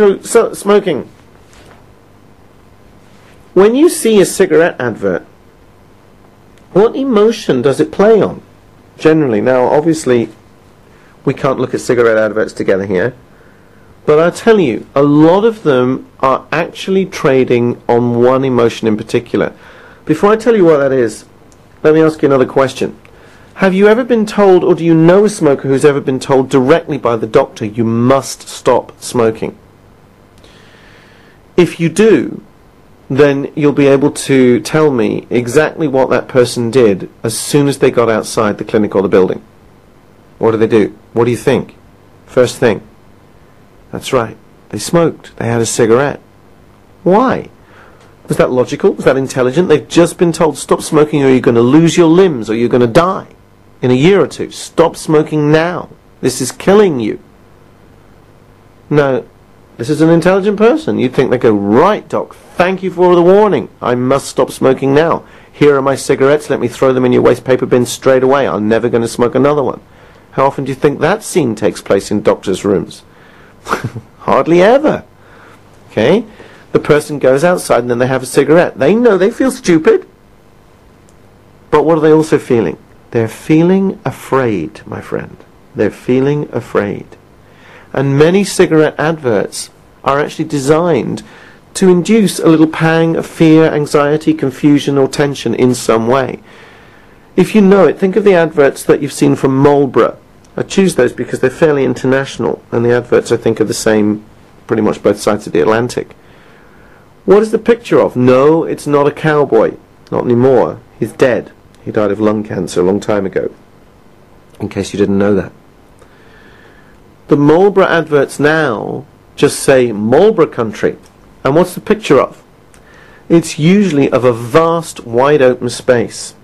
So, so smoking. When you see a cigarette advert, what emotion does it play on? Generally, now obviously, we can't look at cigarette adverts together here, but I'll tell you, a lot of them are actually trading on one emotion in particular. Before I tell you what that is, let me ask you another question. Have you ever been told, or do you know a smoker who's ever been told directly by the doctor, you must stop smoking? If you do, then you'll be able to tell me exactly what that person did as soon as they got outside the clinic or the building. What did they do? What do you think? First thing. That's right. They smoked. They had a cigarette. Why? Was that logical? Was that intelligent? They've just been told stop smoking or you're going to lose your limbs or you're going to die in a year or two. Stop smoking now. This is killing you. No, this is an intelligent person. You'd think they go, right, doc, thank you for the warning. I must stop smoking now. Here are my cigarettes. Let me throw them in your waste paper bin straight away. I'm never going to smoke another one. How often do you think that scene takes place in doctors' rooms? Hardly ever. Okay? The person goes outside and then they have a cigarette. They know they feel stupid. But what are they also feeling? They're feeling afraid, my friend. They're feeling afraid. And many cigarette adverts are actually designed to induce a little pang of fear, anxiety, confusion, or tension in some way. If you know it, think of the adverts that you've seen from Marlboro. I choose those because they're fairly international, and the adverts I think are the same pretty much both sides of the Atlantic. What is the picture of? No, it's not a cowboy. Not anymore. He's dead. He died of lung cancer a long time ago. In case you didn't know that. The Marlboro adverts now just say Marlboro country. And what's the picture of? It's usually of a vast, wide open space.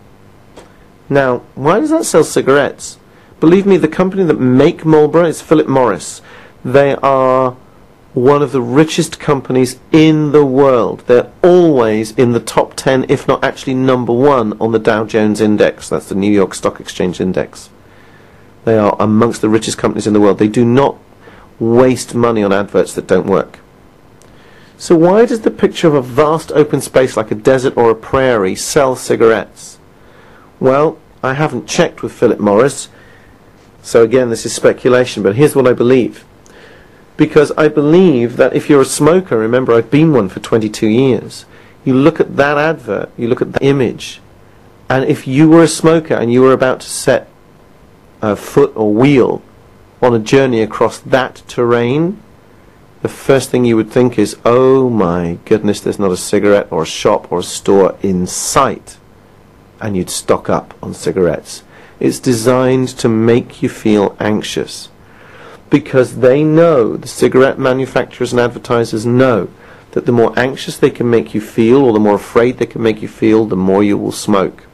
Now, why does that sell cigarettes? Believe me, the company that make Marlboro is Philip Morris. They are one of the richest companies in the world. They're always in the top 10, if not actually number one, on the Dow Jones Index. That's the New York Stock Exchange Index. They are amongst the richest companies in the world. They do not waste money on adverts that don't work. So why does the picture of a vast open space like a desert or a prairie sell cigarettes? Well, I haven't checked with Philip Morris, so again this is speculation, but here's what I believe. Because I believe that if you're a smoker, remember I've been one for 22 years, you look at that advert, you look at that image, and if you were a smoker and you were about to set a foot or wheel on a journey across that terrain, the first thing you would think is, oh my goodness, there's not a cigarette or a shop or a store in sight. And you'd stock up on cigarettes. It's designed to make you feel anxious. Because they know, the cigarette manufacturers and advertisers know, that the more anxious they can make you feel, or the more afraid they can make you feel, the more you will smoke.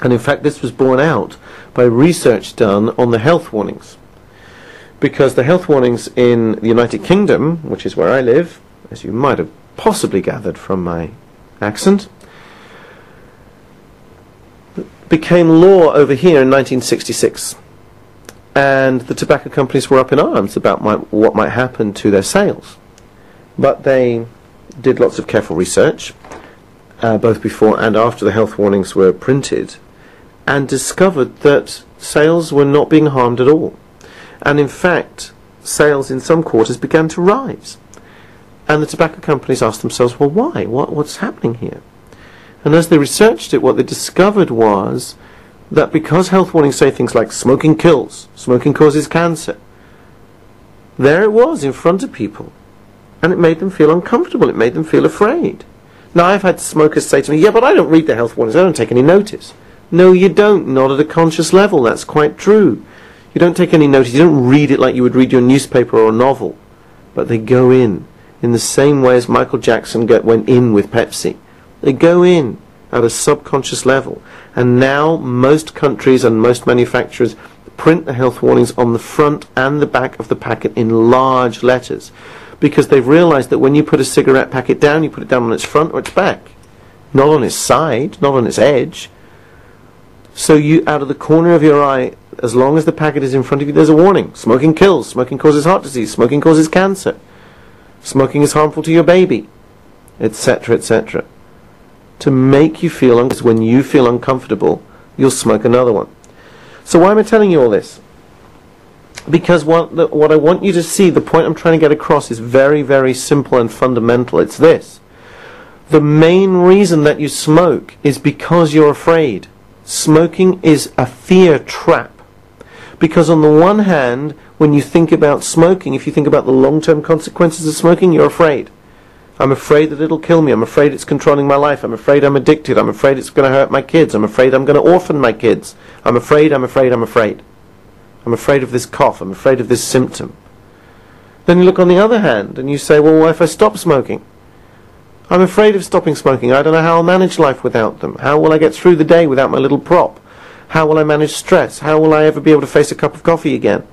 And in fact, this was borne out by research done on the health warnings. Because the health warnings in the United Kingdom, which is where I live, as you might have possibly gathered from my accent, became law over here in 1966. And the tobacco companies were up in arms about my, what might happen to their sales. But they did lots of careful research, uh, both before and after the health warnings were printed, and discovered that sales were not being harmed at all. And in fact, sales in some quarters began to rise. And the tobacco companies asked themselves, well, why? What, what's happening here? And as they researched it, what they discovered was that because health warnings say things like smoking kills, smoking causes cancer, there it was in front of people. And it made them feel uncomfortable. It made them feel afraid. Now, I've had smokers say to me, yeah, but I don't read the health warnings. I don't take any notice. No, you don't. Not at a conscious level. That's quite true. You don't take any notice. You don't read it like you would read your newspaper or a novel. But they go in. In the same way as Michael Jackson get, went in with Pepsi. They go in at a subconscious level. And now most countries and most manufacturers print the health warnings on the front and the back of the packet in large letters. Because they've realized that when you put a cigarette packet down, you put it down on its front or its back. Not on its side, not on its edge. So you, out of the corner of your eye, as long as the packet is in front of you, there's a warning. Smoking kills. Smoking causes heart disease. Smoking causes cancer. Smoking is harmful to your baby, etc., etc. To make you feel un- when you feel uncomfortable, you'll smoke another one. So why am I telling you all this? Because what, the, what I want you to see, the point I'm trying to get across is very, very simple and fundamental. It's this. The main reason that you smoke is because you're afraid. Smoking is a fear trap. Because on the one hand, when you think about smoking, if you think about the long-term consequences of smoking, you're afraid. I'm afraid that it'll kill me. I'm afraid it's controlling my life. I'm afraid I'm addicted. I'm afraid it's going to hurt my kids. I'm afraid I'm going to orphan my kids. I'm afraid, I'm afraid, I'm afraid. I'm afraid of this cough. I'm afraid of this symptom. Then you look on the other hand and you say, well, what if I stop smoking? I'm afraid of stopping smoking. I don't know how I'll manage life without them. How will I get through the day without my little prop? How will I manage stress? How will I ever be able to face a cup of coffee again?